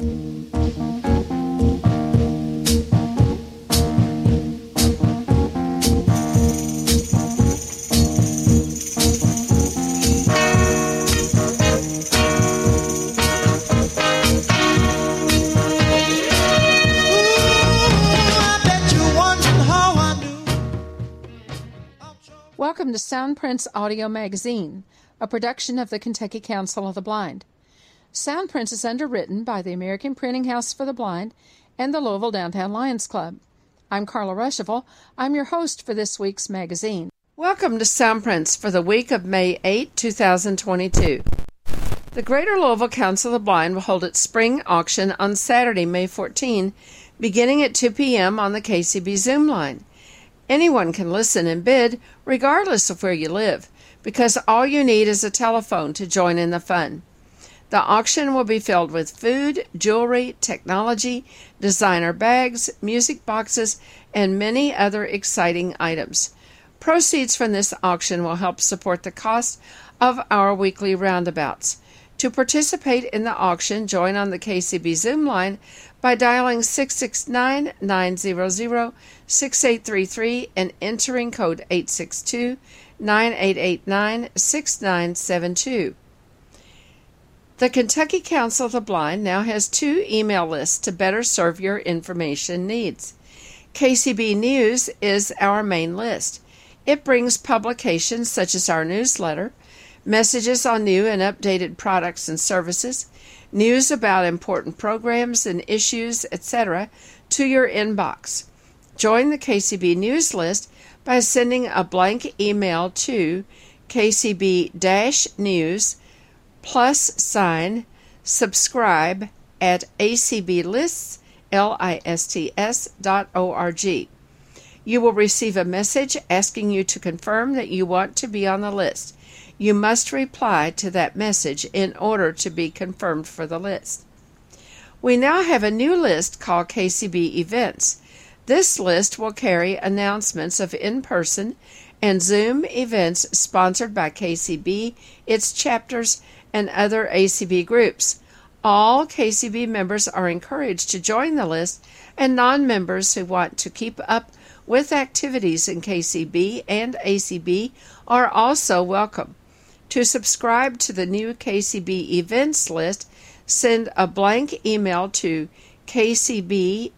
Welcome to Soundprints Audio Magazine, a production of the Kentucky Council of the Blind. Soundprints is underwritten by the American Printing House for the Blind and the Louisville Downtown Lions Club. I'm Carla Ruschival. I'm your host for this week's magazine. Welcome to Soundprints for the week of May 8, 2022. The Greater Louisville Council of the Blind will hold its spring auction on Saturday, May 14, beginning at 2 p.m. on the KCB Zoom line. Anyone can listen and bid, regardless of where you live, because all you need is a telephone to join in the fun. The auction will be filled with food, jewelry, technology, designer bags, music boxes, and many other exciting items. Proceeds from this auction will help support the cost of our weekly roundabouts. To participate in the auction, join on the KCB Zoom line by dialing 669 900 6833 and entering code 862 9889 6972. The Kentucky Council of the Blind now has two email lists to better serve your information needs. KCB News is our main list. It brings publications such as our newsletter, messages on new and updated products and services, news about important programs and issues, etc., to your inbox. Join the KCB news list by sending a blank email to kcb news plus sign subscribe at acblists. You will receive a message asking you to confirm that you want to be on the list. You must reply to that message in order to be confirmed for the list. We now have a new list called KCB Events. This list will carry announcements of in person and Zoom events sponsored by KCB, its chapters, and other ACB groups. All KCB members are encouraged to join the list, and non members who want to keep up with activities in KCB and ACB are also welcome. To subscribe to the new KCB events list, send a blank email to kcb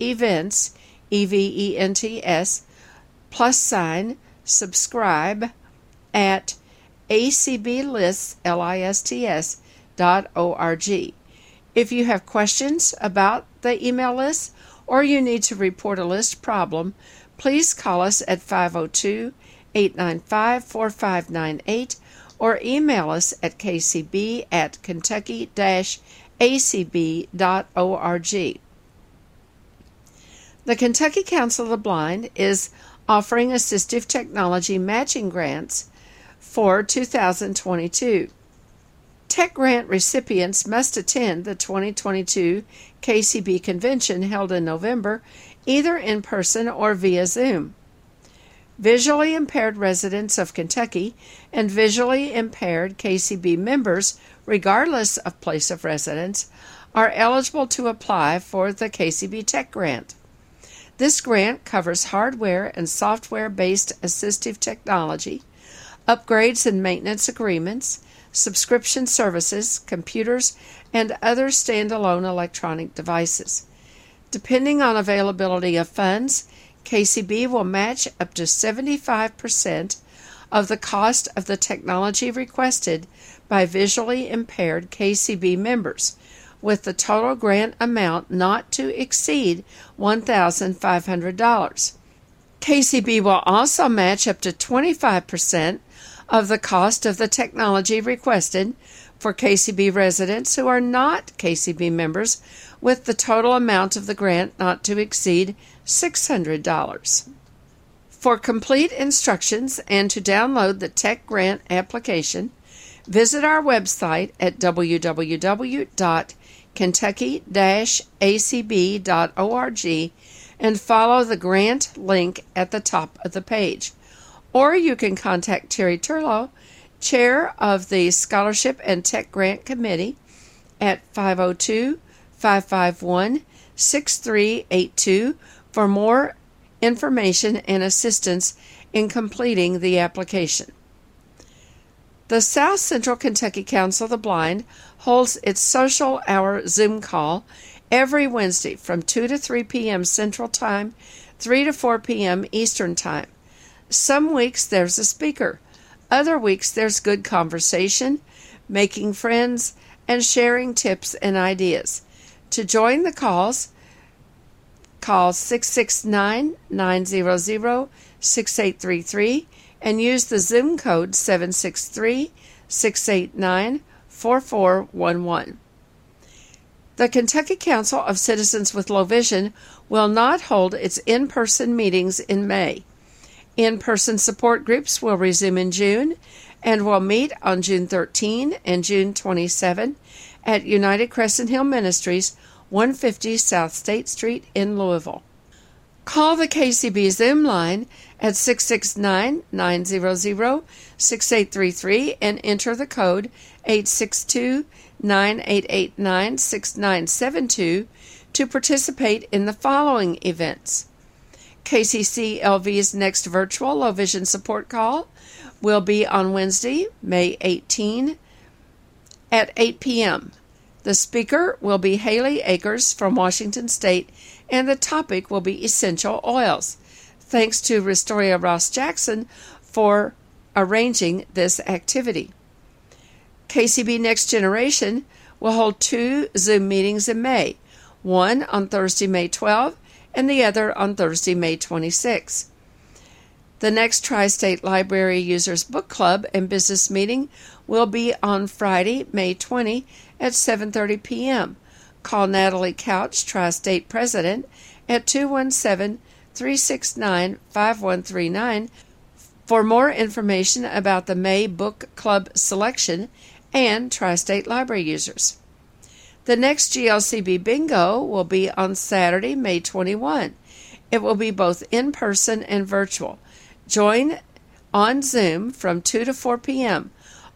events, E V E N T S, plus sign, subscribe at acblists, L-I-S-T-S, dot O-R-G. If you have questions about the email list or you need to report a list problem, please call us at 502 895 4598 or email us at kcb at kentucky acb.org. The Kentucky Council of the Blind is offering assistive technology matching grants for 2022. Tech grant recipients must attend the 2022 KCB convention held in November either in person or via Zoom. Visually impaired residents of Kentucky and visually impaired KCB members, regardless of place of residence, are eligible to apply for the KCB Tech Grant. This grant covers hardware and software based assistive technology, upgrades and maintenance agreements, subscription services, computers, and other standalone electronic devices. Depending on availability of funds, KCB will match up to 75% of the cost of the technology requested by visually impaired KCB members, with the total grant amount not to exceed $1,500. KCB will also match up to 25% of the cost of the technology requested for KCB residents who are not KCB members, with the total amount of the grant not to exceed $600. For complete instructions and to download the Tech Grant application, visit our website at www.kentucky-acb.org and follow the grant link at the top of the page. Or you can contact Terry Turlow, Chair of the Scholarship and Tech Grant Committee, at 502 551 6382 for more information and assistance in completing the application. The South Central Kentucky Council of the Blind holds its social hour Zoom call every Wednesday from 2 to 3 p.m. Central Time, 3 to 4 p.m. Eastern Time. Some weeks there's a speaker, other weeks there's good conversation, making friends, and sharing tips and ideas. To join the calls, call 669 900 6833 and use the Zoom code 763 689 4411. The Kentucky Council of Citizens with Low Vision will not hold its in person meetings in May. In person support groups will resume in June and will meet on June 13 and June 27 at United Crescent Hill Ministries, 150 South State Street in Louisville. Call the KCB Zoom line at 669 900 6833 and enter the code 862 9889 6972 to participate in the following events. KCC LV's next virtual low vision support call will be on Wednesday, May 18 at 8 p.m. The speaker will be Haley Akers from Washington State, and the topic will be essential oils. Thanks to Restoria Ross Jackson for arranging this activity. KCB Next Generation will hold two Zoom meetings in May, one on Thursday, May 12, and the other on Thursday, May 26. The next Tri State Library Users Book Club and Business Meeting will be on Friday, May 20 at 7:30 p.m. Call Natalie Couch, Tri-State President, at 217-369-5139 for more information about the May Book Club selection and Tri-State Library users. The next GLCB Bingo will be on Saturday, May 21. It will be both in person and virtual. Join on Zoom from 2 to 4 p.m.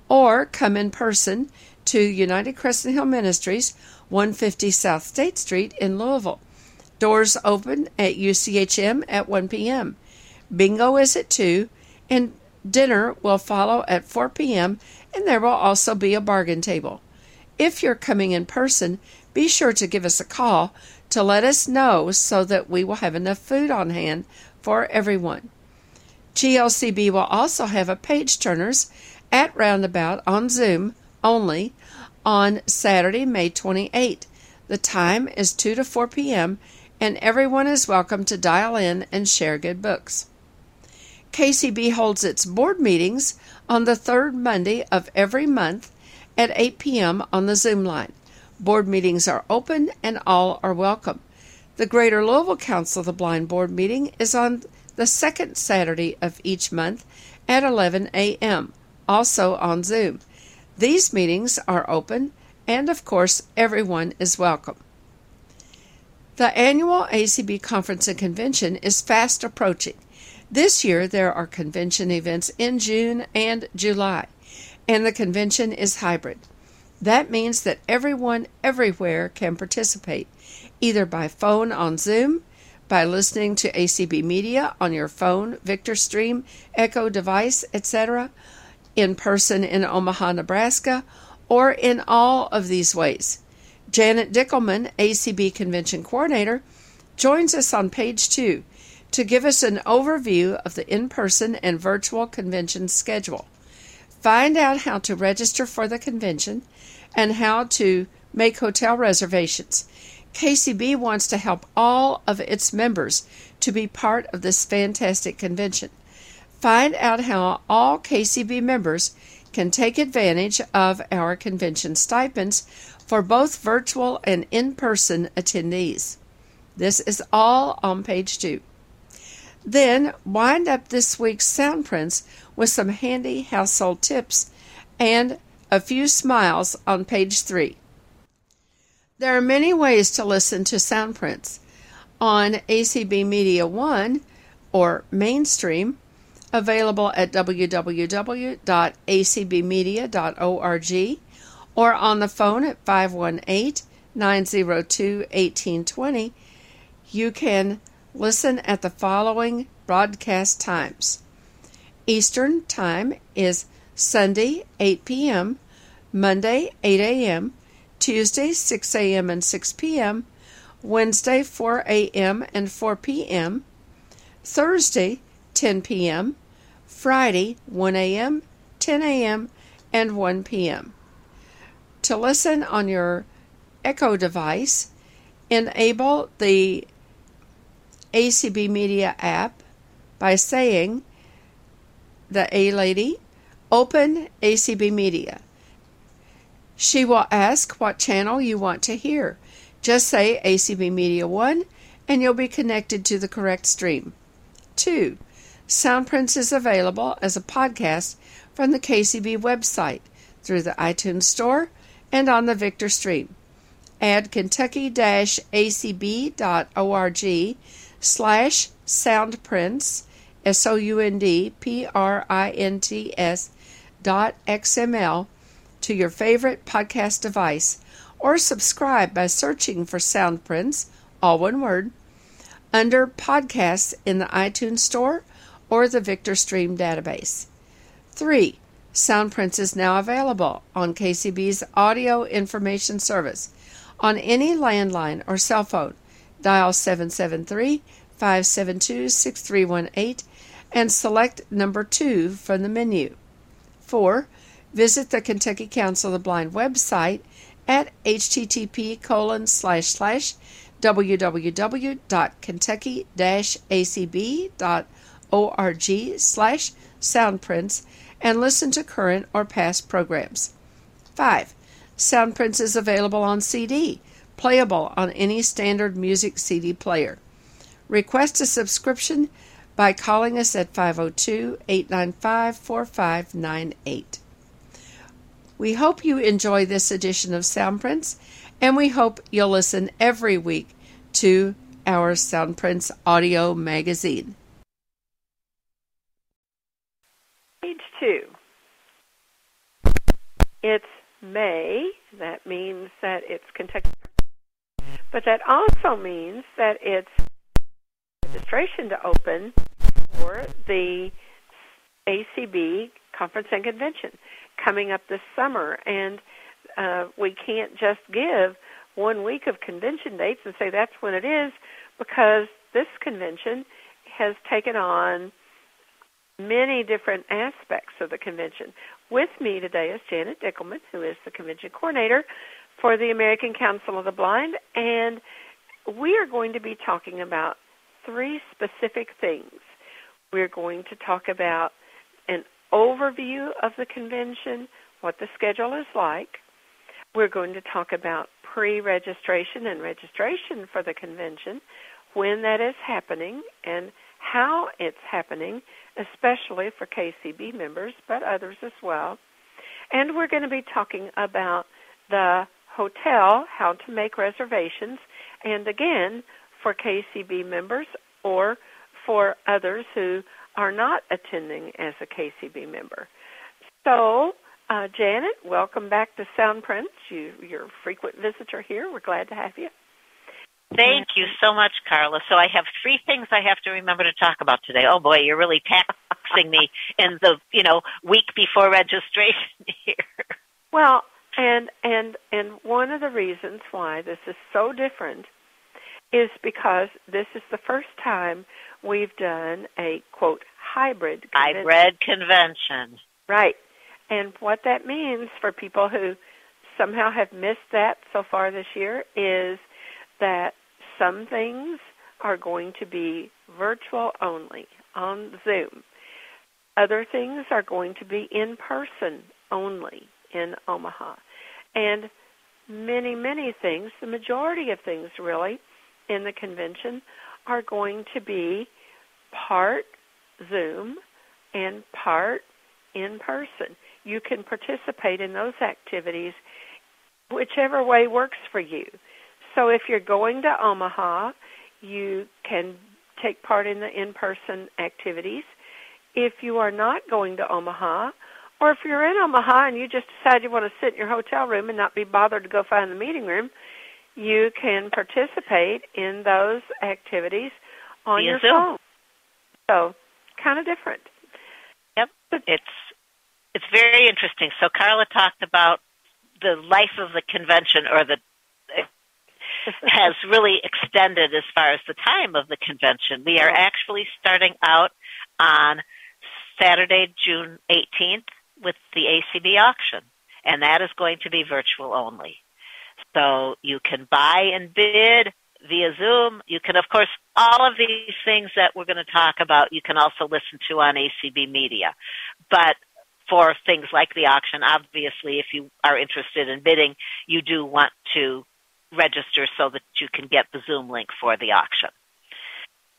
or come in person to United Crescent Hill Ministries, 150 South State Street in Louisville. Doors open at UCHM at 1 p.m. Bingo is at 2, and dinner will follow at 4 p.m., and there will also be a bargain table. If you're coming in person, be sure to give us a call to let us know so that we will have enough food on hand for everyone. GLCB will also have a page turners at Roundabout on Zoom only on Saturday, May 28. The time is 2 to 4 p.m., and everyone is welcome to dial in and share good books. KCB holds its board meetings on the third Monday of every month at 8 p.m. on the Zoom line. Board meetings are open and all are welcome. The Greater Louisville Council of the Blind Board meeting is on the second Saturday of each month at 11 a.m., also on Zoom. These meetings are open, and of course, everyone is welcome. The annual ACB Conference and Convention is fast approaching. This year, there are convention events in June and July, and the convention is hybrid. That means that everyone everywhere can participate, either by phone on Zoom, by listening to ACB Media on your phone, Victor Stream, Echo device, etc., in person in Omaha, Nebraska, or in all of these ways. Janet Dickelman, ACB Convention Coordinator, joins us on page two to give us an overview of the in person and virtual convention schedule. Find out how to register for the convention and how to make hotel reservations. KCB wants to help all of its members to be part of this fantastic convention. Find out how all KCB members can take advantage of our convention stipends for both virtual and in person attendees. This is all on page two. Then wind up this week's sound prints with some handy household tips and a few smiles on page three. There are many ways to listen to sound prints. On ACB Media One or Mainstream, available at www.acbmedia.org or on the phone at 518 902 1820, you can listen at the following broadcast times. Eastern Time is Sunday 8 p.m., Monday 8 a.m., Tuesday 6 a.m. and 6 p.m., Wednesday 4 a.m. and 4 p.m., Thursday 10 p.m., Friday 1 a.m., 10 a.m., and 1 p.m. To listen on your Echo device, enable the ACB Media app by saying, The A Lady, open ACB Media. She will ask what channel you want to hear. Just say ACB Media 1 and you'll be connected to the correct stream. 2. Soundprints is available as a podcast from the KCB website through the iTunes Store and on the Victor stream. Add kentucky-acb.org slash soundprints, S-O-U-N-D-P-R-I-N-T-S dot XML to your favorite podcast device or subscribe by searching for Soundprints, all one word, under podcasts in the iTunes Store or the Victor Stream database. 3. Soundprints is now available on KCB's audio information service on any landline or cell phone. Dial 773 572 6318 and select number 2 from the menu. 4. Visit the Kentucky Council of the Blind website at http colon slash slash www.kentucky-acb.org slash soundprints and listen to current or past programs. 5. Soundprints is available on CD, playable on any standard music CD player. Request a subscription by calling us at 502 895 4598. We hope you enjoy this edition of Soundprints, and we hope you'll listen every week to our Soundprints audio magazine. Page two. It's May. That means that it's Kentucky. But that also means that it's registration to open for the ACB conference and convention coming up this summer. And uh, we can't just give one week of convention dates and say that's when it is because this convention has taken on many different aspects of the convention. With me today is Janet Dickelman, who is the convention coordinator for the American Council of the Blind, and we are going to be talking about three specific things. We're going to talk about an overview of the convention, what the schedule is like. We're going to talk about pre registration and registration for the convention, when that is happening, and how it's happening, especially for KCB members, but others as well. And we're going to be talking about the hotel, how to make reservations, and again, for KCB members or for others who are not attending as a KCB member. So, uh, Janet, welcome back to Soundprints. You, you're a frequent visitor here. We're glad to have you. Thank you so much, Carla. So I have three things I have to remember to talk about today. Oh boy, you're really taxing me in the you know week before registration here. Well, and and and one of the reasons why this is so different is because this is the first time we've done a quote hybrid convention. hybrid convention. Right. And what that means for people who somehow have missed that so far this year is that some things are going to be virtual only on Zoom. Other things are going to be in person only in Omaha. And many, many things, the majority of things really in the convention are going to be part Zoom and part in person. You can participate in those activities whichever way works for you. So if you're going to Omaha, you can take part in the in-person activities. If you are not going to Omaha, or if you're in Omaha and you just decide you want to sit in your hotel room and not be bothered to go find the meeting room, you can participate in those activities on your phone. So, kind of different. Yep, it's it's very interesting. So Carla talked about the life of the convention, or the has really extended as far as the time of the convention. We are actually starting out on Saturday, June 18th, with the ACB auction, and that is going to be virtual only. So you can buy and bid via Zoom. You can, of course, all of these things that we're going to talk about, you can also listen to on ACB Media. But for things like the auction, obviously, if you are interested in bidding, you do want to register so that you can get the Zoom link for the auction.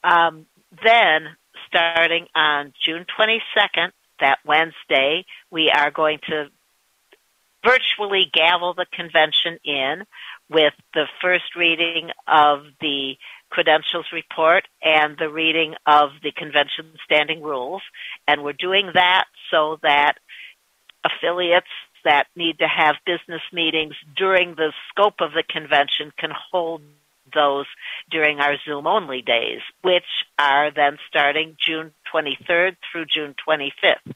Um, then, starting on June 22nd, that Wednesday, we are going to virtually gavel the convention in with the first reading of the credentials report and the reading of the convention standing rules. And we're doing that so that affiliates that need to have business meetings during the scope of the convention can hold those during our Zoom only days, which are then starting June 23rd through June 25th.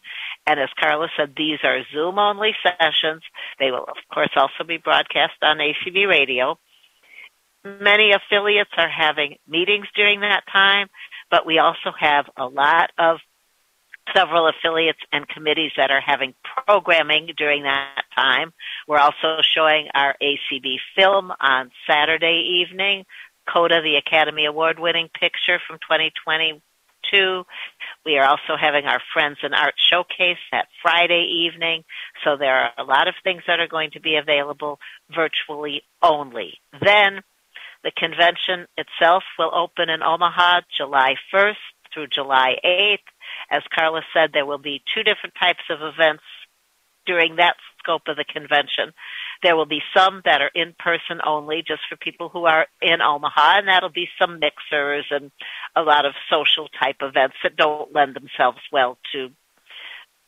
And as Carla said, these are Zoom only sessions. They will, of course, also be broadcast on ACB radio. Many affiliates are having meetings during that time, but we also have a lot of several affiliates and committees that are having programming during that time. We're also showing our ACB film on Saturday evening, Coda, the Academy Award winning picture from 2022. We are also having our Friends in Art Showcase that Friday evening. So there are a lot of things that are going to be available virtually only. Then the convention itself will open in Omaha July 1st through July 8th. As Carla said, there will be two different types of events during that scope of the convention. There will be some that are in person only, just for people who are in Omaha, and that'll be some mixers and a lot of social type events that don't lend themselves well to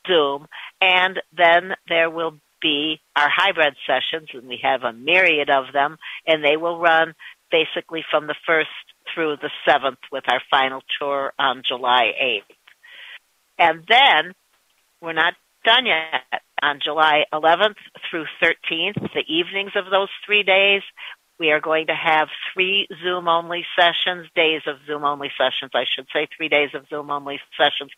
Zoom. And then there will be our hybrid sessions, and we have a myriad of them, and they will run basically from the 1st through the 7th with our final tour on July 8th. And then we're not done yet. On July 11th through 13th, the evenings of those three days, we are going to have three Zoom only sessions, days of Zoom only sessions, I should say, three days of Zoom only sessions,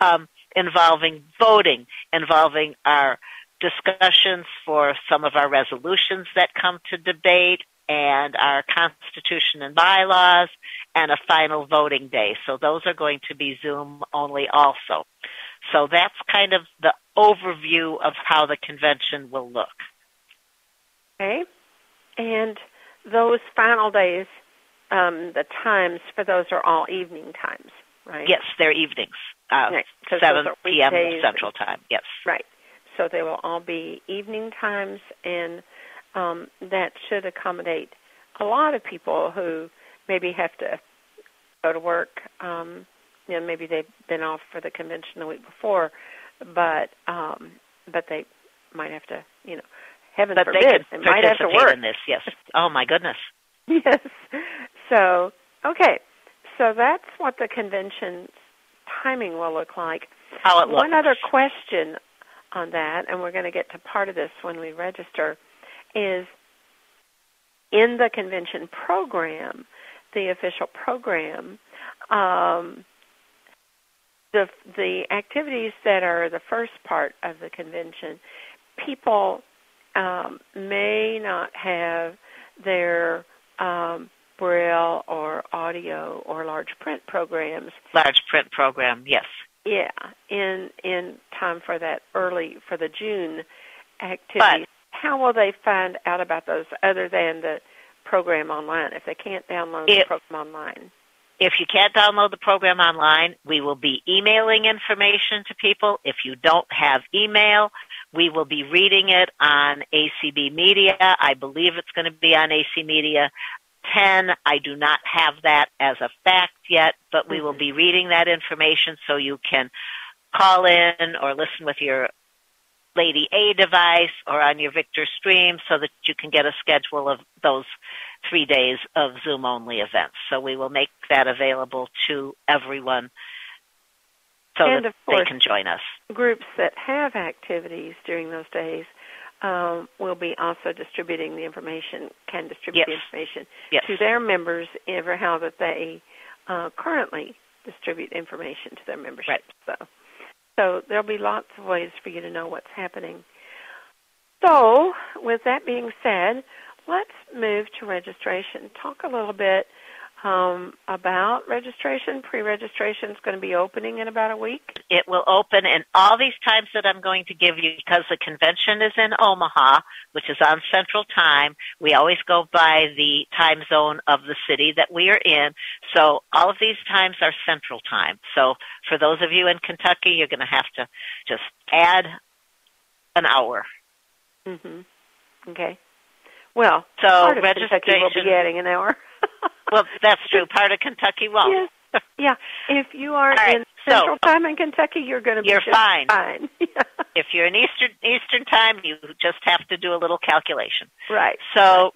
um, involving voting, involving our discussions for some of our resolutions that come to debate, and our Constitution and bylaws, and a final voting day. So those are going to be Zoom only also. So that's kind of the overview of how the convention will look. Okay. And those final days, um, the times for those are all evening times, right? Yes, they're evenings, uh, Right, 'cause 7 p.m. Central Time. Yes. Right. So they will all be evening times, and um, that should accommodate a lot of people who maybe have to go to work. Um, you know, maybe they've been off for the convention the week before, but um, but they might have to, you know, heaven But forbid, they can they might have to work. in this. Yes. Oh my goodness. yes. So, okay. So that's what the convention timing will look like. How it looks. One other question on that, and we're going to get to part of this when we register, is in the convention program, the official program, um, the the activities that are the first part of the convention, people um, may not have their um, braille or audio or large print programs Large print program. Yes. yeah, in in time for that early for the June activities. But How will they find out about those other than the program online if they can't download the program online? If you can't download the program online, we will be emailing information to people. If you don't have email, we will be reading it on ACB Media. I believe it's going to be on AC Media 10. I do not have that as a fact yet, but we will be reading that information so you can call in or listen with your Lady A device or on your Victor Stream so that you can get a schedule of those three days of Zoom only events. So we will make that available to everyone so and that they can join us. Groups that have activities during those days um, will be also distributing the information, can distribute yes. the information yes. to their members ever how that they uh, currently distribute information to their membership. Right. So, so there'll be lots of ways for you to know what's happening. So, with that being said, let's move to registration. Talk a little bit um, about registration. Pre-registration is going to be opening in about a week. It will open in all these times that I'm going to give you because the convention is in Omaha, which is on Central Time. We always go by the time zone of the city that we are in. So all of these times are Central Time. So for those of you in Kentucky, you're going to have to just add an hour. Mm-hmm. Okay. Well, so part of registration Kentucky will be adding an hour. well, that's true. Part of Kentucky won't. Yes. Yeah. If you are right, in Central so, Time in Kentucky, you're going to be you're fine. fine. if you're in Eastern Eastern Time, you just have to do a little calculation. right. So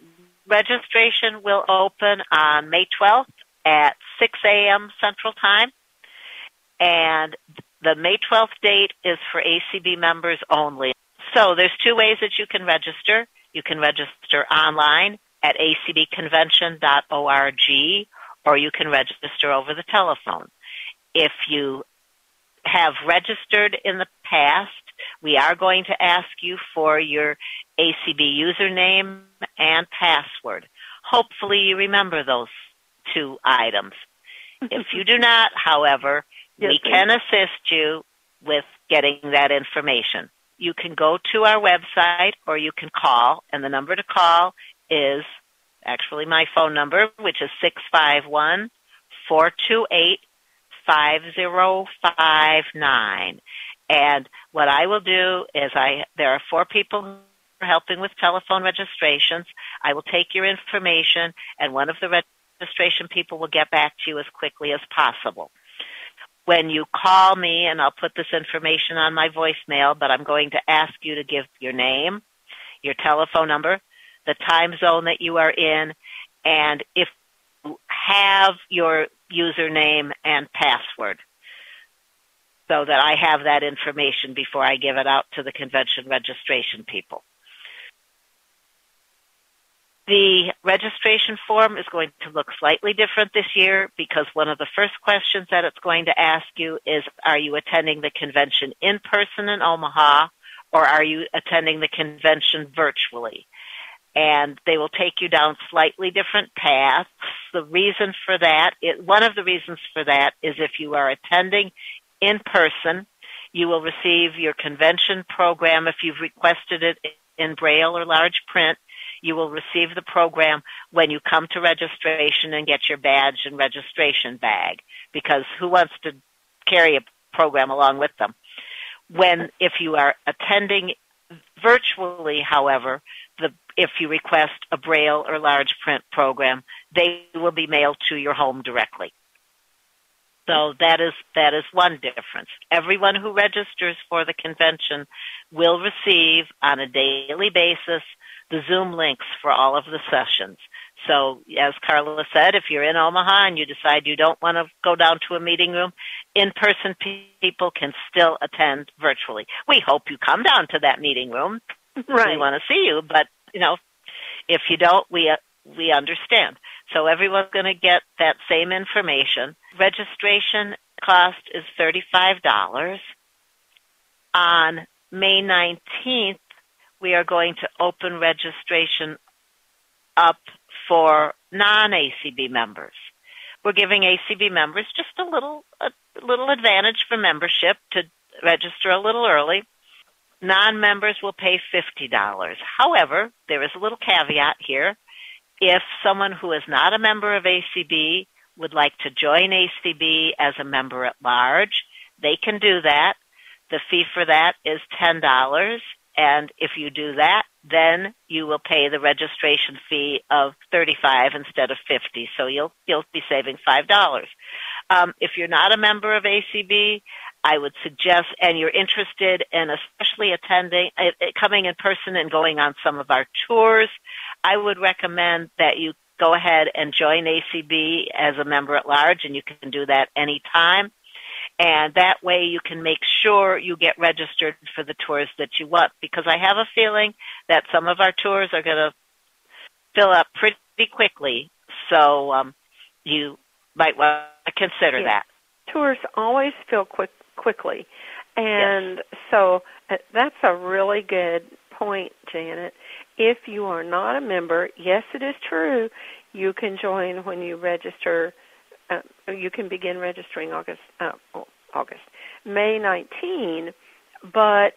registration will open on May 12th at 6 a.m. Central Time, and the May 12th date is for ACB members only. So there's two ways that you can register. You can register online at acbconvention.org or you can register over the telephone. If you have registered in the past, we are going to ask you for your ACB username and password. Hopefully you remember those two items. if you do not, however, Yes, we please. can assist you with getting that information. You can go to our website or you can call, and the number to call is actually my phone number, which is 651 428 5059. And what I will do is I there are four people who are helping with telephone registrations. I will take your information and one of the registration people will get back to you as quickly as possible. When you call me and I'll put this information on my voicemail, but I'm going to ask you to give your name, your telephone number, the time zone that you are in, and if you have your username and password so that I have that information before I give it out to the convention registration people. The registration form is going to look slightly different this year because one of the first questions that it's going to ask you is are you attending the convention in person in Omaha or are you attending the convention virtually? And they will take you down slightly different paths. The reason for that, it, one of the reasons for that is if you are attending in person, you will receive your convention program if you've requested it in braille or large print. You will receive the program when you come to registration and get your badge and registration bag because who wants to carry a program along with them? When, if you are attending virtually, however, the, if you request a braille or large print program, they will be mailed to your home directly. So that is that is one difference. Everyone who registers for the convention will receive on a daily basis the Zoom links for all of the sessions. So as Carla said, if you're in Omaha and you decide you don't want to go down to a meeting room, in-person people can still attend virtually. We hope you come down to that meeting room Right. we want to see you, but you know, if you don't, we uh, we understand. So everyone's going to get that same information. Registration cost is thirty five dollars. On May nineteenth, we are going to open registration up for non ACB members. We're giving ACB members just a little a little advantage for membership to register a little early. Non-members will pay $50. However, there is a little caveat here. If someone who is not a member of ACB would like to join ACB as a member at large, they can do that. The fee for that is $10. And if you do that, then you will pay the registration fee of 35 instead of 50. So you'll, you'll be saving $5. Um, if you're not a member of ACB, I would suggest, and you're interested in especially attending, uh, coming in person and going on some of our tours, I would recommend that you go ahead and join ACB as a member at large, and you can do that anytime. And that way you can make sure you get registered for the tours that you want, because I have a feeling that some of our tours are going to fill up pretty quickly. So um, you might want to consider that. Tours always fill quick quickly, and Yes. so uh, that's a really good point, Janet. If you are not a member, yes, it is true. You can join when you register. Uh, you can begin registering August. Uh, August, May 19. But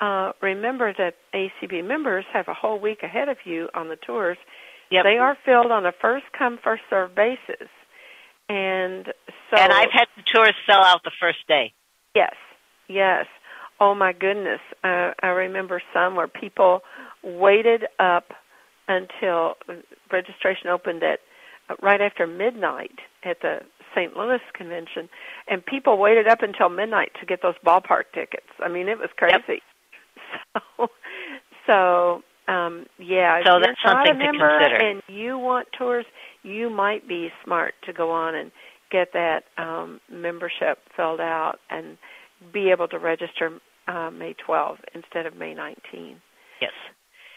uh, remember that ACB members have a whole week ahead of you on the tours. Yep. They are filled on a first come first served basis, and so and I've had the tours sell out the first day. Yes, yes. Oh my goodness. Uh, I remember some where people waited up until registration opened at uh, right after midnight at the St. Louis convention, and people waited up until midnight to get those ballpark tickets. I mean, it was crazy. Yep. So, so um, yeah. So if that's you're not something to consider. And you want tours, you might be smart to go on and get that um, membership filled out and be able to register uh, May 12 instead of May 19. Yes.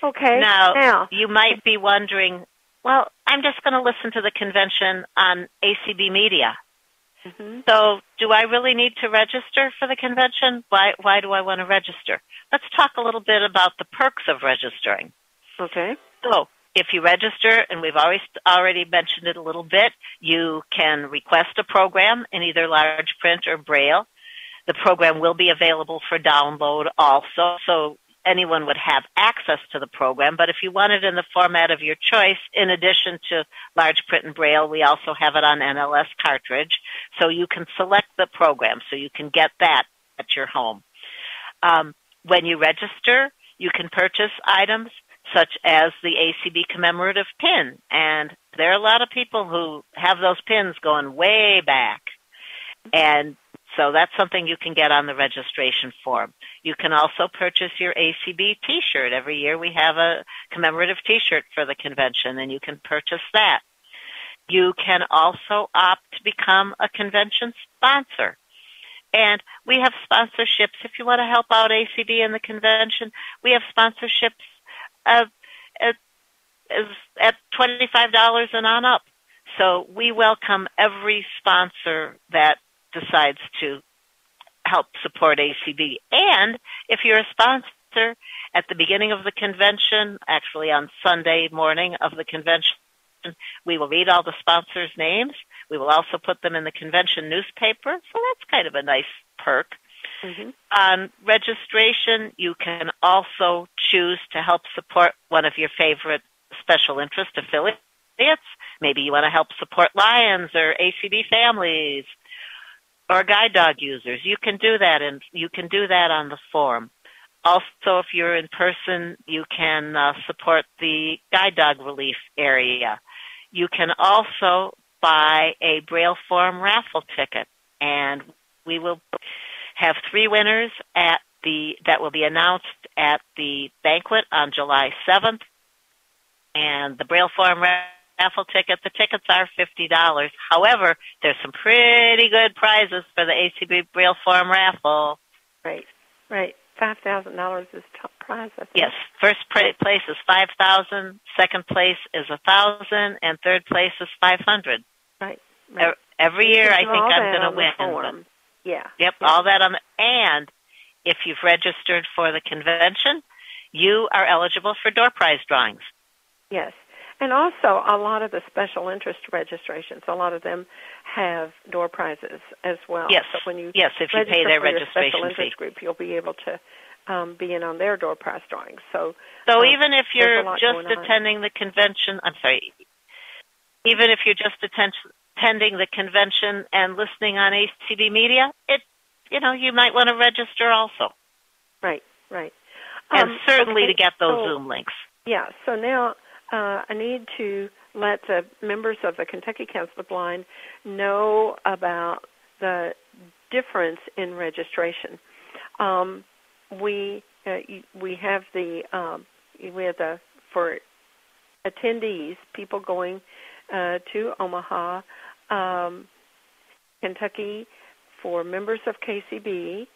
Okay. Now, now you might be wondering, well, I'm just going to listen to the convention on ACB Media. mhm. So, do I really need to register for the convention? Why why do I want to register? Let's talk a little bit about the perks of registering. okay. So, if you register, and we've always already mentioned it a little bit, you can request a program in either large print or braille. The program will be available for download also, so anyone would have access to the program. But if you want it in the format of your choice, in addition to large print and braille, we also have it on NLS cartridge, so you can select the program, so you can get that at your home. Um, when you register, you can purchase items such as the ACB commemorative pin. And there are a lot of people who have those pins going way back. And so that's something you can get on the registration form. You can also purchase your ACB t-shirt. Every year we have a commemorative t-shirt for the convention and you can purchase that. You can also opt to become a convention sponsor. And we have sponsorships. If you want to help out ACB in the convention, we have sponsorships at, at $25 and on up. So we welcome every sponsor that decides to help support ACB. And if you're a sponsor at the beginning of the convention, actually on Sunday morning of the convention, we will read all the sponsors' names. We will also put them in the convention newspaper. So that's kind of a nice perk. Mhm. On registration, you can also choose to help support one of your favorite special interest affiliates. Maybe you want to help support Lions or ACB families or guide dog users. You can do that, and you can do that on the form. Also, if you're in person, you can uh, support the guide dog relief area. You can also buy a Braille Forum raffle ticket, and we will have three winners at the that will be announced at the banquet on July 7th. And the Braille Forum raffle ticket, the tickets are $50. However, there's some pretty good prizes for the ACB Braille Forum raffle. Right. Right. Five thousand dollars is top prize. I think. Yes, first place is 5000 second place is a thousand, and third place is 500 Right. right. E- Every year I think I'm going to win. But- form. Yeah. Yep, all that on the and if you've registered for the convention, you are eligible for door prize drawings. Yes. And also, a lot of the special interest registrations, a lot of them have door prizes as well. Yes. So when you Yes, if you pay their for your registration special fee. group, you'll be able to um, be in on their door prize drawings. So So Oh, even if you're just going on. attending the convention, I'm sorry, even if you're just atten- attending the convention and listening on ACB Media, it you know you might want to register also, right, right. and Um, certainly okay, to get those so- Zoom links. Yeah. So now uh, I need to let the members of the Kentucky Council of the Blind know about the difference in registration. Um, we uh, we have the um, we have the for attendees, people going uh, to Omaha, um, Kentucky, for members of KCB,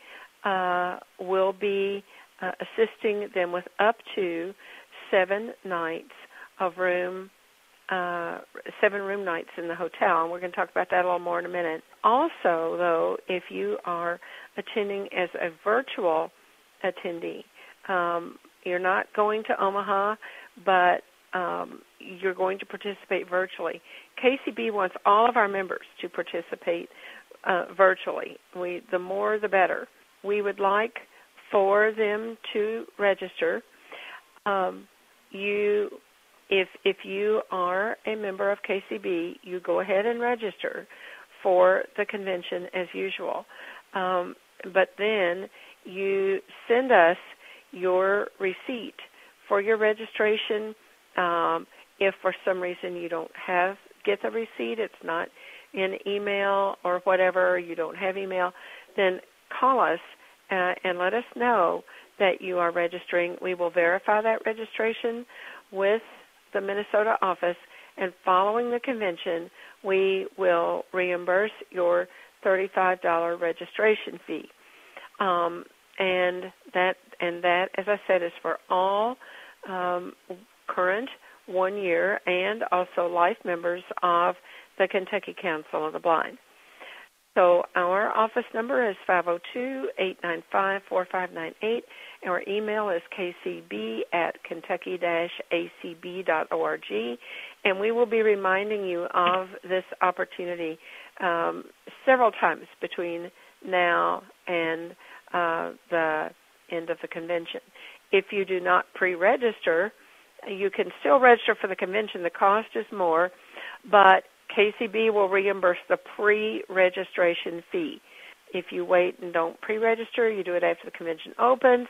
uh, will be uh, assisting them with up to seven nights of room, uh, seven room nights in the hotel, and we're going to talk about that a little more in a minute. Also, though, if you are attending as a virtual attendee, um, you're not going to Omaha, but um, you're going to participate virtually. KCB wants all of our members to participate uh, virtually. We, the more, the better. We would like for them to register. Um, you, if if you are a member of KCB, you go ahead and register for the convention as usual. Um, but then you send us your receipt for your registration. Um, if for some reason you don't have get the receipt, it's not in email or whatever, you don't have email, then call us uh, and let us know that you are registering. We will verify that registration with the Minnesota office, and following the convention, we will reimburse your $35 registration fee. Um, and that and that, as I said, is for all um, current one year and also life members of the Kentucky Council of the Blind. So our office number is 502-895-4598. and Our email is kcb at kentucky-acb.org. And we will be reminding you of this opportunity um, several times between now and uh, the end of the convention. If you do not pre-register, you can still register for the convention. The cost is more, but KCB will reimburse the pre-registration fee. If you wait and don't pre-register, you do it after the convention opens.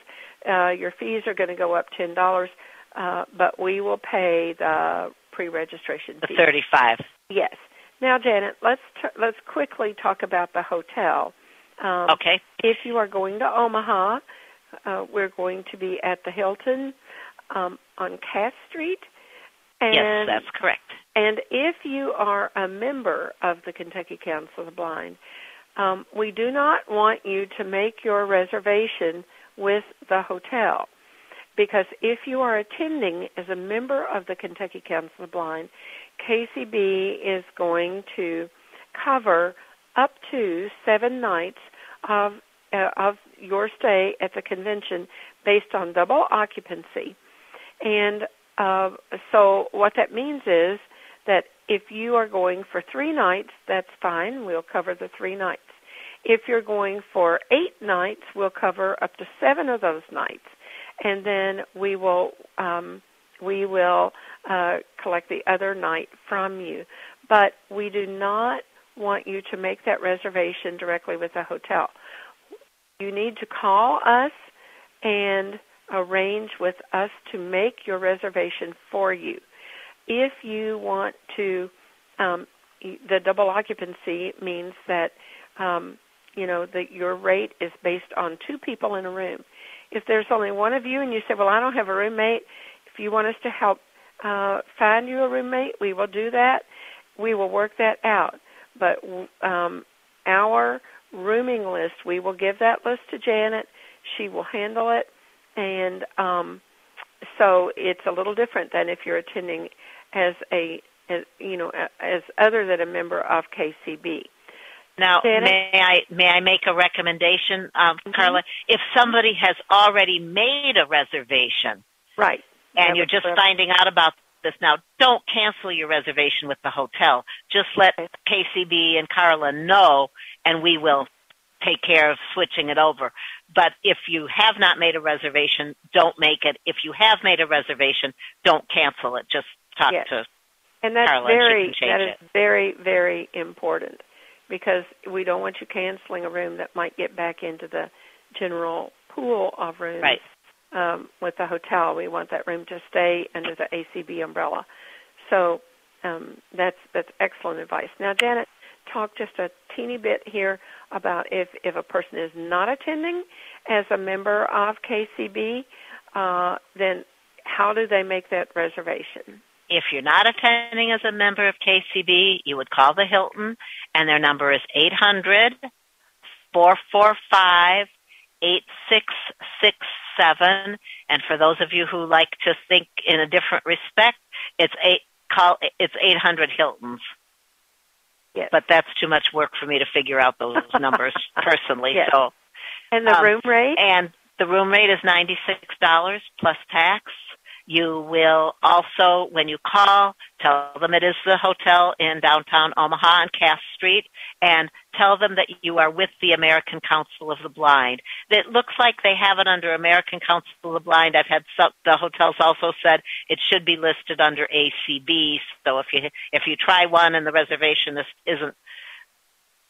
Uh, your fees are going to go up ten dollars, uh, but we will pay the pre-registration the fee. thirty-five. Yes. Now, Janet, let's t- let's quickly talk about the hotel. Um, Okay. If you are going to Omaha, uh, we're going to be at the Hilton um, on Cass Street. And yes, that's correct. And if you are a member of the Kentucky Council of the Blind, um, we do not want you to make your reservation with the hotel. Because if you are attending as a member of the Kentucky Council of the Blind, KCB is going to cover up to seven nights of uh, of your stay at the convention based on double occupancy. And uh, so what that means is that if you are going for three nights, that's fine. We'll cover the three nights. If you're going for eight nights, we'll cover up to seven of those nights, and then we will um, we will uh, collect the other night from you. But we do not want you to make that reservation directly with the hotel. You need to call us and arrange with us to make your reservation for you. If you want to, um, the double occupancy means that um, you know that your rate is based on two people in a room. If there's only one of you and you say, "Well, I don't have a roommate," if you want us to help uh, find you a roommate, we will do that. We will work that out. But um, our rooming list, we will give that list to Janet. She will handle it, and um, so it's a little different than if you're attending as a, as, you know, as other than a member of KCB. Now, may I may I make a recommendation, um, Mhm. Carla? If somebody has already made a reservation Right. and That you're just finding out about this now, don't cancel your reservation with the hotel. Just let. KCB and Carla know, and we will take care of switching it over. But if you have not made a reservation, don't make it. If you have made a reservation, don't cancel it. Just talk Yes. to And that's Carla, very that is it. very very important because we don't want you canceling a room that might get back into the general pool of rooms Right. um, with the hotel. We want that room to stay under the ACB umbrella. So um, that's that's excellent advice. Now, Janet, talk just a teeny bit here about if if a person is not attending as a member of KCB, uh, then how do they make that reservation? If you're not attending as a member of KCB, you would call the Hilton, and their number is eight hundred four four five eight six six seven. And for those of you who like to think in a different respect, it's eight call it's eight hundred Hiltons. Yes. But that's too much work for me to figure out those numbers personally. Yes. So And the Um, room rate? and the room rate is ninety six dollars plus tax. You will also, when you call, tell them it is the hotel in downtown Omaha on Cass Street, and tell them that you are with the American Council of the Blind. It looks like they have it under American Council of the Blind. I've had some, the hotels also said it should be listed under ACB. So if you if you try one and the reservationist is, isn't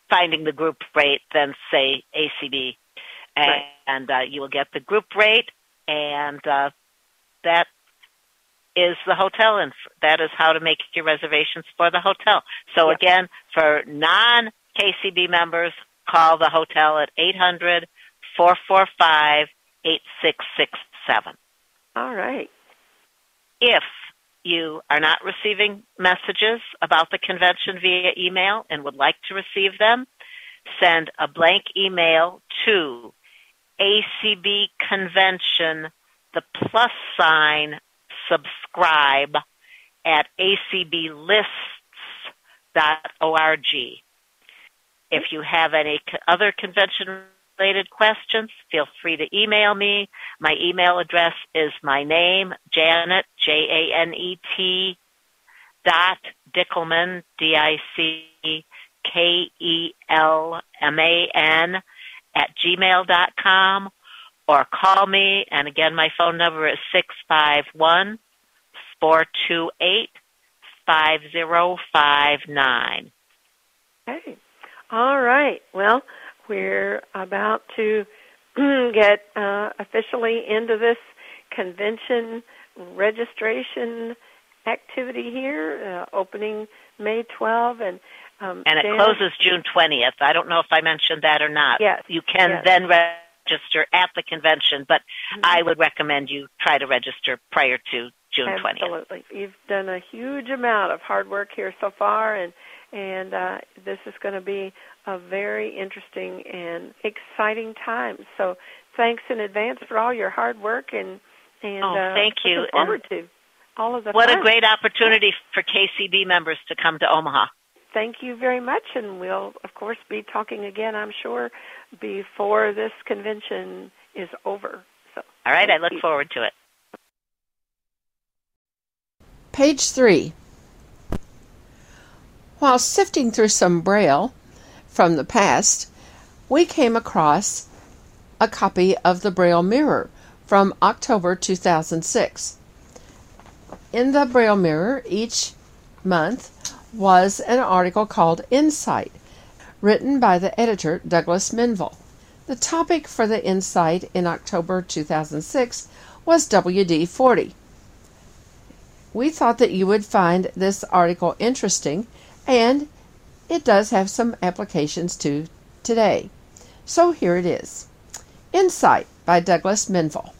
finding the group rate, then say ACB, and, Right. and uh, you will get the group rate, and uh, that is the hotel, and that is how to make your reservations for the hotel. So Yep. again, for non KCB members, call the hotel at eight hundred four four five eight six six seven. All right. If you are not receiving messages about the convention via email and would like to receive them, send a blank email to ACB Convention, the plus sign, subscribe at acblists.org. If you have any other convention related questions, feel free to email me. My email address is my name, Janet, J A N E T, dot Dickelman, D I C K E L M A N, at gmail dot com, or call me. And again, my phone number is six five one four two eight five zero five nine. Okay. All right. Well, we're about to get uh, officially into this convention registration activity here, uh, opening May 12, and um, And it Janet- closes June 20th. I don't know if I mentioned that or not. Yes, You can yes. then register at the convention, but Mhm. I would recommend you try to register prior to June 20th. Absolutely. You've done a huge amount of hard work here so far, and and uh, this is going to be a very interesting and exciting time. So, thanks in advance for all your hard work and and Oh, uh, thank you. forward to all of the What a great opportunity for KCB members to come to Omaha. Thank you very much, and we'll of course be talking again. I'm sure before this convention is over. So, All right, I look you. forward to it. Page 3. While sifting through some Braille from the past, we came across a copy of the Braille Mirror from October 2006. In the Braille Mirror each month was an article called Insight, written by the editor Douglas Minville. The topic for the Insight in October 2006 was WD 40. We thought that you would find this article interesting, and it does have some applications to today. So here it is Insight by Douglas Minville.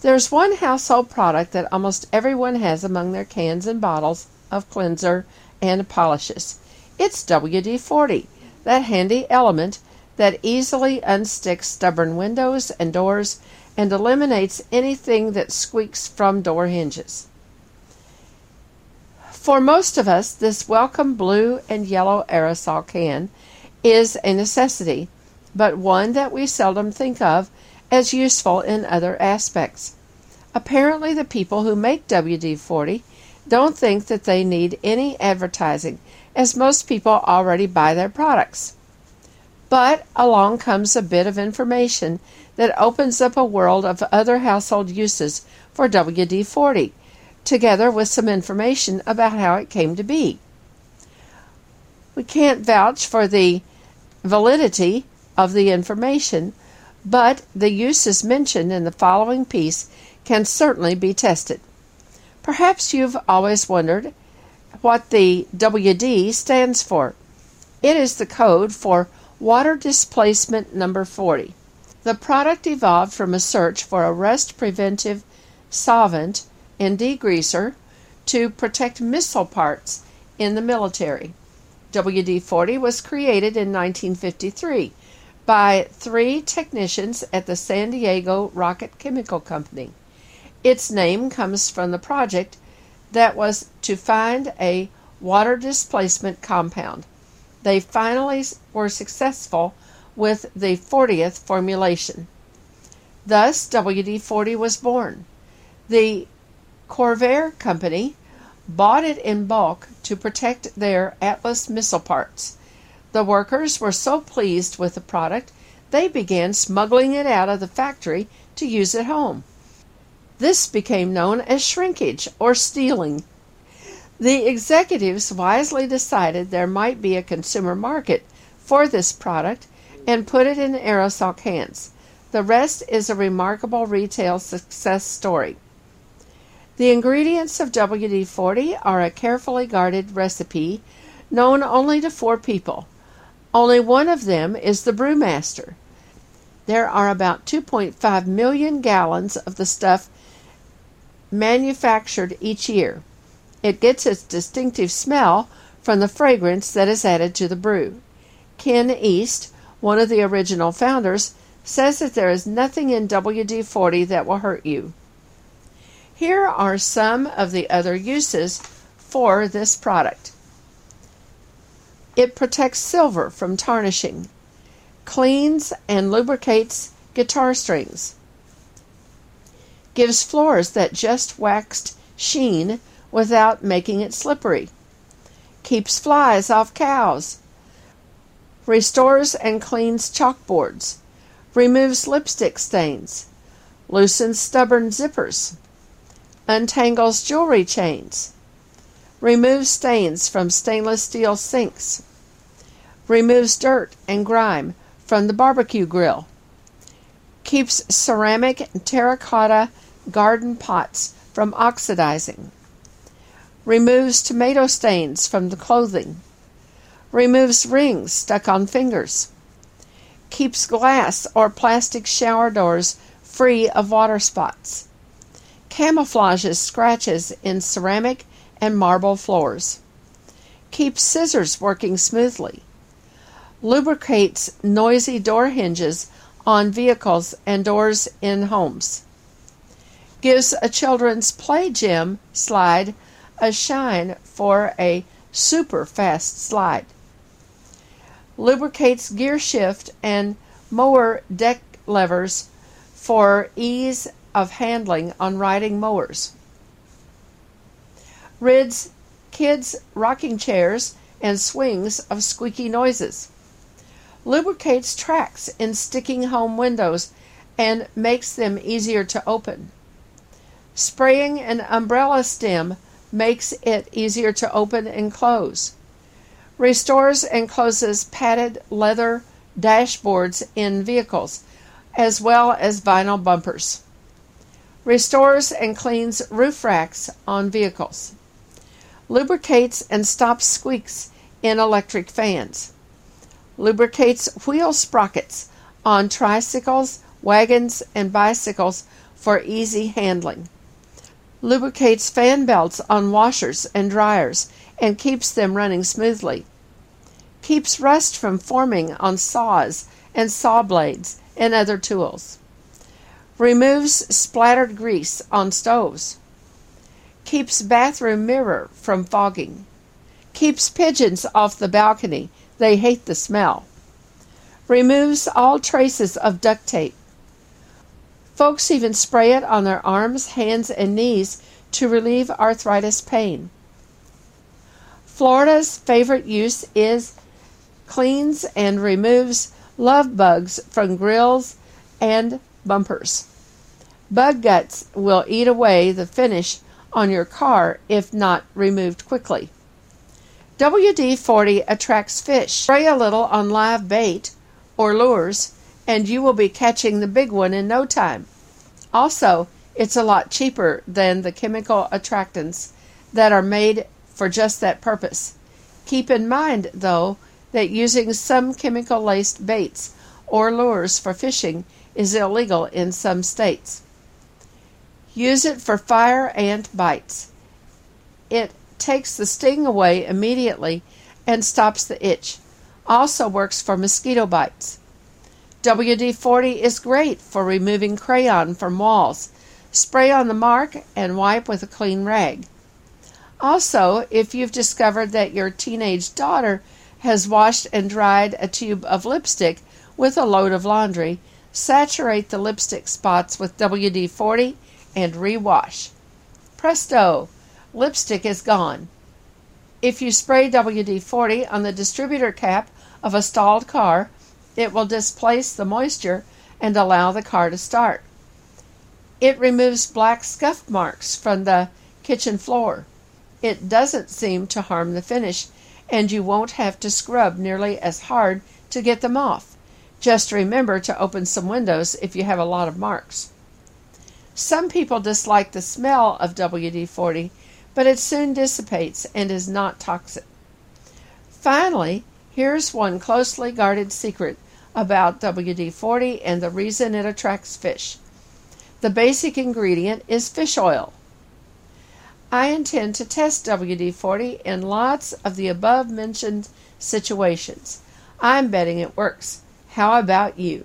There's one household product that almost everyone has among their cans and bottles of cleanser and polishes. It's WD 40, that handy element that easily unsticks stubborn windows and doors and eliminates anything that squeaks from door hinges. For most of us, this welcome blue and yellow aerosol can is a necessity, but one that we seldom think of as useful in other aspects. Apparently, the people who make WD 40 don't think that they need any advertising, as most people already buy their products. But along comes a bit of information that opens up a world of other household uses for WD 40, together with some information about how it came to be. We can't vouch for the validity of the information, but the uses mentioned in the following piece can certainly be tested. Perhaps you've always wondered what the WD stands for. It is the code for water displacement number 40. The product evolved from a search for a rust preventive solvent and degreaser to protect missile parts in the military. WD 40 was created in 1953 by three technicians at the San Diego Rocket Chemical Company. Its name comes from the project that was to find a water displacement compound. They finally were successful with the 40th formulation. Thus, WD 40 was born. The Convair Company bought it in bulk to protect their Atlas missile parts. The workers were so pleased with the product, they began smuggling it out of the factory to use at home. This became known as shrinkage or stealing. The executives wisely decided there might be a consumer market for this product and put it in aerosol cans. The rest is a remarkable retail success story. The ingredients of WD 40 are a carefully guarded recipe known only to four people. Only one of them is the brewmaster. There are about 2.5 million gallons of the stuff manufactured each year. It gets its distinctive smell from the fragrance that is added to the brew. Ken East, one of the original founders, says that there is nothing in WD 40 that will hurt you. Here are some of the other uses for this product. It protects silver from tarnishing, cleans and lubricates guitar strings, gives floors that just waxed sheen without making it slippery, keeps flies off cows, restores and cleans chalkboards, removes lipstick stains, loosens stubborn zippers. Untangles jewelry chains, removes stains from stainless steel sinks, removes dirt and grime from the barbecue grill, keeps ceramic terracotta garden pots from oxidizing, removes tomato stains from the clothing, removes rings stuck on fingers, keeps glass or plastic shower doors free of water spots. Camouflages scratches in ceramic and marble floors, keeps scissors working smoothly, lubricates noisy door hinges on vehicles and doors in homes, gives a children's play gym slide a shine for a super fast slide, lubricates gear shift and mower deck levers for ease of handling on riding mowers. Rids kids' rocking chairs and swings of squeaky noises. Lubricates tracks in sticking home windows and makes them easier to open. Spraying an umbrella stem makes it easier to open and close. Restores and closes padded leather dashboards in vehicles, as well as vinyl bumpers. Restores and cleans roof racks on vehicles, lubricates and stops squeaks in electric fans, lubricates wheel sprockets on tricycles, wagons, and bicycles for easy handling, lubricates fan belts on washers and dryers and keeps them running smoothly, keeps rust from forming on saws and saw blades and other tools. Removes splattered grease on stoves, keeps bathroom mirror from fogging, keeps pigeons off the balcony, they hate the smell, removes all traces of duct tape. Folks even spray it on their arms, hands, and knees to relieve arthritis pain. Florida's favorite use is cleans and removes love bugs from grills and bumpers. Bug guts will eat away the finish on your car if not removed quickly. WD 40 attracts fish. Spray a little on live bait or lures, and you will be catching the big one in no time. Also, it's a lot cheaper than the chemical attractants that are made for just that purpose. Keep in mind, though, that using some chemical laced baits or lures for fishing is illegal in some states. Use it for fire ant bites. It takes the sting away immediately and stops the itch. Also works for mosquito bites. WD 40 is great for removing crayon from walls. Spray on the mark and wipe with a clean rag. Also, if you've discovered that your teenage daughter has washed and dried a tube of lipstick with a load of laundry, saturate the lipstick spots with WD 40 and rewash. Presto! Lipstick is gone. If you spray WD 40 on the distributor cap of a stalled car, it will displace the moisture and allow the car to start. It removes black scuff marks from the kitchen floor. It doesn't seem to harm the finish, and you won't have to scrub nearly as hard to get them off. Just remember to open some windows if you have a lot of marks. Some people dislike the smell of WD 40, but it soon dissipates and is not toxic. Finally, here's one closely guarded secret about WD 40 and the reason it attracts fish. The basic ingredient is fish oil. I intend to test WD 40 in lots of the above mentioned situations. I'm betting it works. How about you?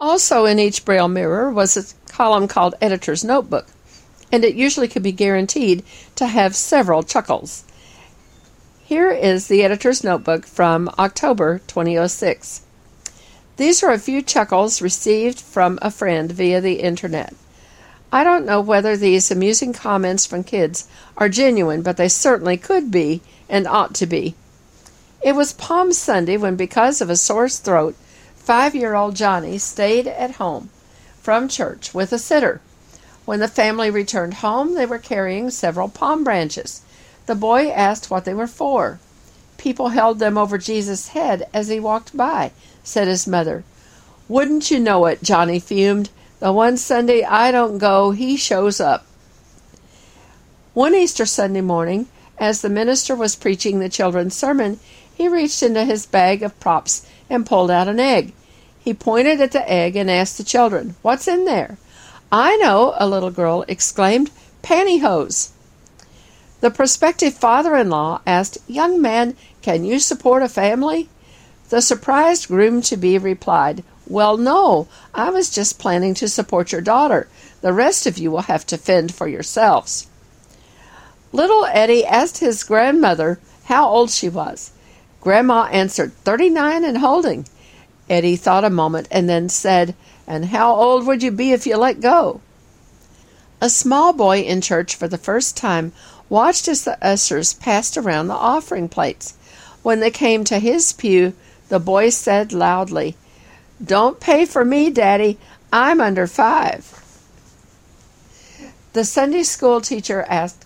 Also, in each Braille mirror was a column called Editor's Notebook, and it usually could be guaranteed to have several chuckles. Here is the Editor's Notebook from October 2006. These are a few chuckles received from a friend via the internet. I don't know whether these amusing comments from kids are genuine, but they certainly could be and ought to be. It was Palm Sunday when, because of a sore throat, five year old Johnny stayed at home from church with a sitter. When the family returned home, they were carrying several palm branches. The boy asked what they were for. People held them over Jesus' head as he walked by, said his mother. Wouldn't you know it, Johnny fumed. The one Sunday I don't go, he shows up. One Easter Sunday morning, as the minister was preaching the children's sermon, he reached into his bag of props and pulled out an egg. He pointed at the egg and asked the children, What's in there? I know, a little girl exclaimed, pantyhose. The prospective father in law asked, Young man, can you support a family? The surprised groom to be replied, well, no, I was just planning to support your daughter. The rest of you will have to fend for yourselves. Little Eddie asked his grandmother how old she was. Grandma answered, Thirty nine and holding. Eddie thought a moment and then said, And how old would you be if you let go? A small boy in church for the first time watched as the ushers passed around the offering plates. When they came to his pew, the boy said loudly, don't pay for me, Daddy. I'm under five. The Sunday school teacher asked,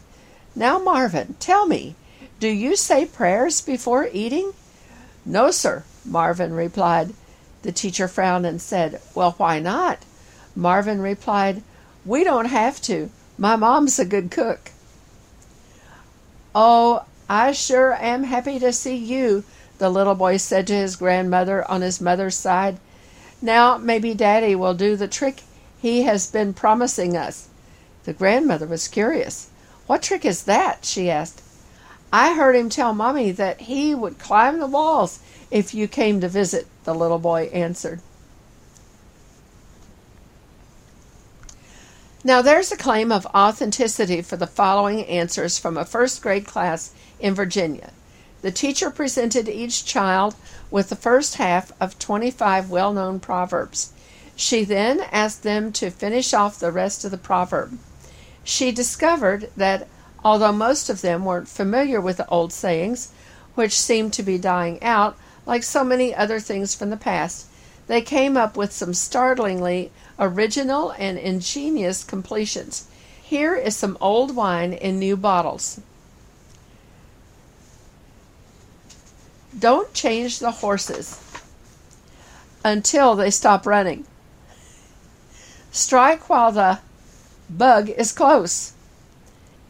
Now, Marvin, tell me, do you say prayers before eating? No, sir, Marvin replied. The teacher frowned and said, Well, why not? Marvin replied, We don't have to. My mom's a good cook. Oh, I sure am happy to see you, the little boy said to his grandmother on his mother's side. Now maybe Daddy will do the trick he has been promising us. The grandmother was curious. What trick is that? she asked. I heard him tell Mommy that he would climb the walls if you came to visit, the little boy answered. Now, there's a claim of authenticity for the following answers from a first grade class in Virginia. The teacher presented each child with the first half of 25 well known proverbs. She then asked them to finish off the rest of the proverb. She discovered that although most of them weren't familiar with the old sayings, which seemed to be dying out, like so many other things from the past, they came up with some startlingly original and ingenious completions. Here is some old wine in new bottles. Don't change the horses until they stop running. Strike while the bug is close.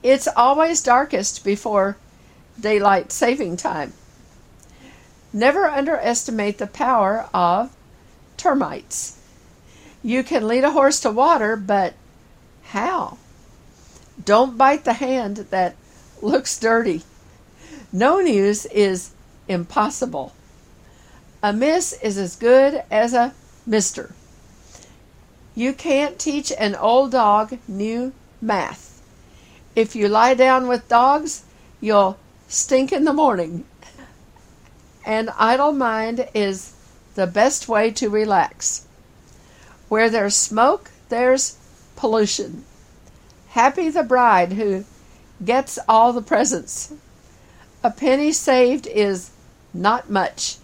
It's always darkest before daylight saving time. Never underestimate the power of termites. You can lead a horse to water, but how? Don't bite the hand that looks dirty. No news is impossible. A miss is as good as a mister. You can't teach an old dog new math. If you lie down with dogs, you'll stink in the morning. An idle mind is the best way to relax. Where there's smoke, there's pollution. Happy the bride who gets all the presents. A penny saved is not much.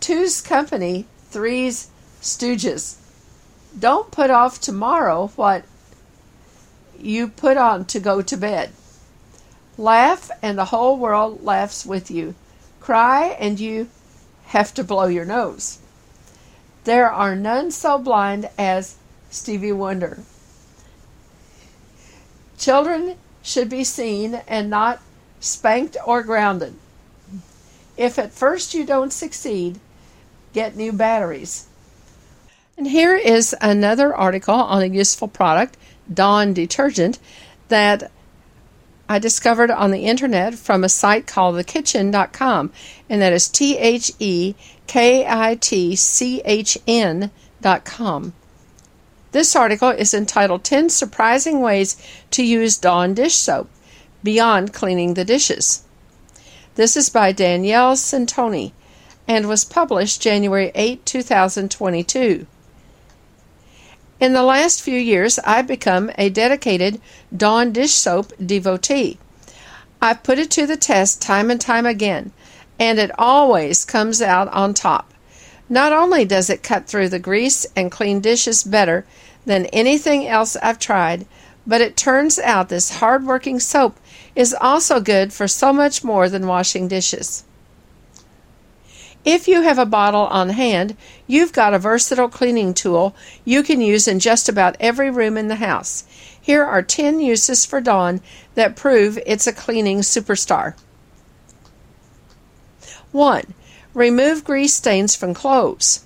Two's company, three's stooges. Don't put off tomorrow what you put on to go to bed. Laugh, and the whole world laughs with you. Cry, and you have to blow your nose. There are none so blind as Stevie Wonder. Children should be seen and not spanked or grounded. If at first you don't succeed, get new batteries. And here is another article on a useful product, Dawn detergent, that I discovered on the internet from a site called thekitchn.com, and that is T H E K I T C H N.com. This article is entitled 10 Surprising Ways to Use Dawn Dish Soap Beyond Cleaning the Dishes. This is by Danielle Santoni and was published January 8, 2022. In the last few years, I've become a dedicated Dawn dish soap devotee. I've put it to the test time and time again, and it always comes out on top. Not only does it cut through the grease and clean dishes better than anything else I've tried, but it turns out this hard working soap is also good for so much more than washing dishes. If you have a bottle on hand, you've got a versatile cleaning tool you can use in just about every room in the house. Here are 10 uses for Dawn that prove it's a cleaning superstar. 1. Remove grease stains from clothes.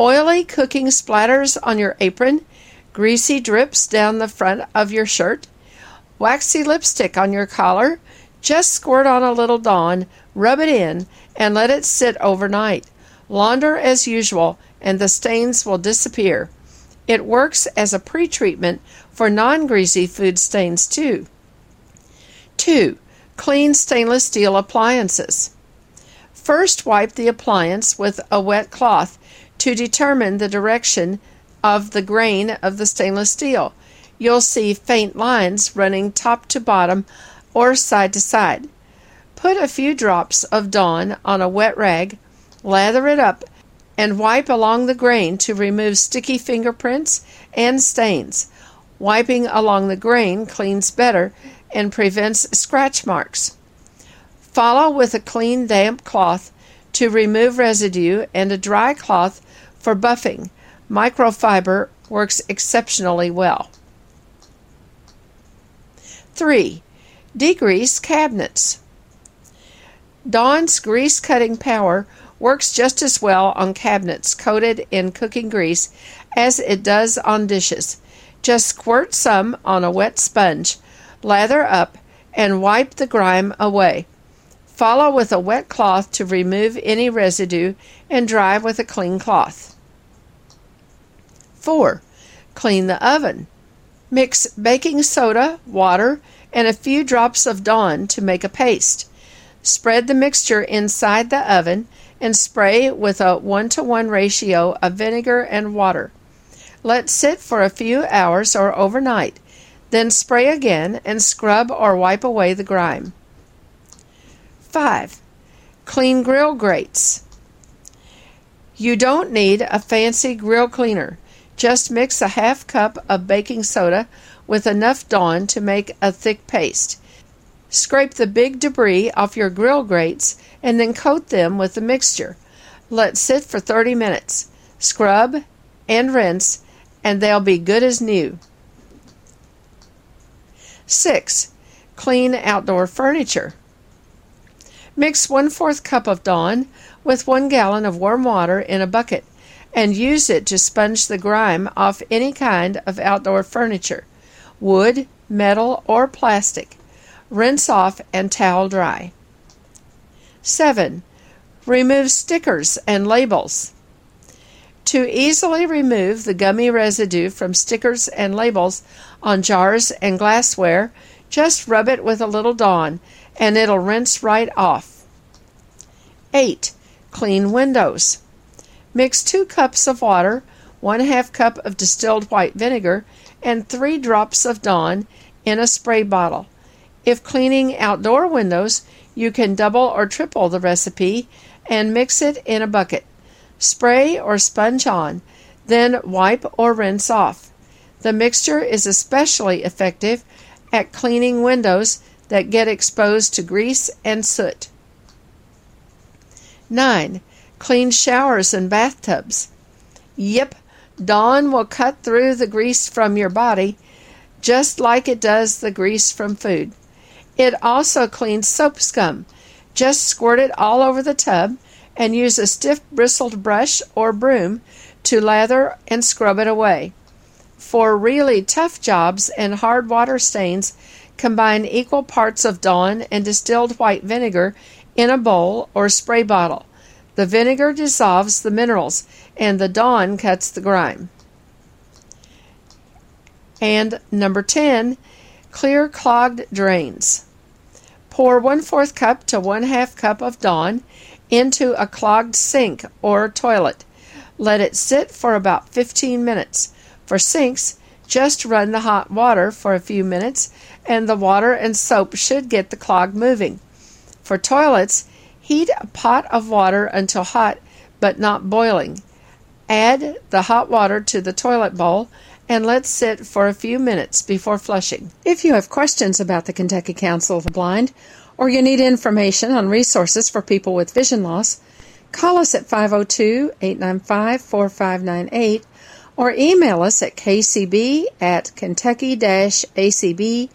Oily cooking splatters on your apron, greasy drips down the front of your shirt, waxy lipstick on your collar, just squirt on a little Dawn, rub it in, and let it sit overnight. Launder as usual, and the stains will disappear. It works as a pre treatment for non greasy food stains, too. 2. Clean stainless steel appliances. First, wipe the appliance with a wet cloth to determine the direction of the grain of the stainless steel. You'll see faint lines running top to bottom or side to side. Put a few drops of Dawn on a wet rag, lather it up, and wipe along the grain to remove sticky fingerprints and stains. Wiping along the grain cleans better and prevents scratch marks. Follow with a clean, damp cloth to remove residue and a dry cloth for buffing. Microfiber works exceptionally well. 3. Degrease cabinets. Dawn's grease cutting power works just as well on cabinets coated in cooking grease as it does on dishes. Just squirt some on a wet sponge, lather up, and wipe the grime away. Follow with a wet cloth to remove any residue and dry with a clean cloth. 4. Clean the oven. Mix baking soda, water, and a few drops of Dawn to make a paste. Spread the mixture inside the oven and spray with a 1 to 1 ratio of vinegar and water. Let sit for a few hours or overnight, then spray again and scrub or wipe away the grime. 5. Clean grill grates. You don't need a fancy grill cleaner. Just mix a half cup of baking soda with enough Dawn to make a thick paste. Scrape the big debris off your grill grates and then coat them with the mixture. Let sit for 30 minutes. Scrub and rinse, and they'll be good as new. 6. Clean outdoor furniture. Mix one fourth cup of Dawn with one gallon of warm water in a bucket and use it to sponge the grime off any kind of outdoor furniture wood, metal, or plastic. Rinse off and towel dry. 7. Remove stickers and labels. To easily remove the gummy residue from stickers and labels on jars and glassware, just rub it with a little Dawn and it'll rinse right off. 8. Clean windows. Mix 2 cups of water, 1 half cup of distilled white vinegar, and 3 drops of Dawn in a spray bottle. If cleaning outdoor windows, you can double or triple the recipe and mix it in a bucket. Spray or sponge on, then wipe or rinse off. The mixture is especially effective at cleaning windows that get exposed to grease and soot. 9. Clean showers and bathtubs. Yep, Dawn will cut through the grease from your body just like it does the grease from food. It also cleans soap scum. Just squirt it all over the tub and use a stiff bristled brush or broom to lather and scrub it away. For really tough jobs and hard water stains, combine equal parts of Dawn and distilled white vinegar in a bowl or spray bottle. The vinegar dissolves the minerals and the Dawn cuts the grime. And number 10, clear clogged drains. Pour 1 4th cup to 1 half cup of Dawn into a clogged sink or toilet. Let it sit for about 15 minutes. For sinks, just run the hot water for a few minutes and the water and soap should get the clog moving. For toilets, heat a pot of water until hot but not boiling. Add the hot water to the toilet bowl and let sit for a few minutes before flushing. If you have questions about the Kentucky Council of the Blind or you need information on resources for people with vision loss, call us at 502 895 4598 or email us at kcb at kentucky acb.org.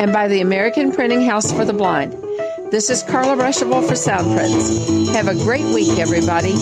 and by the American Printing House for the Blind. This is Carla Ruschival for Soundprints. Have a great week, everybody.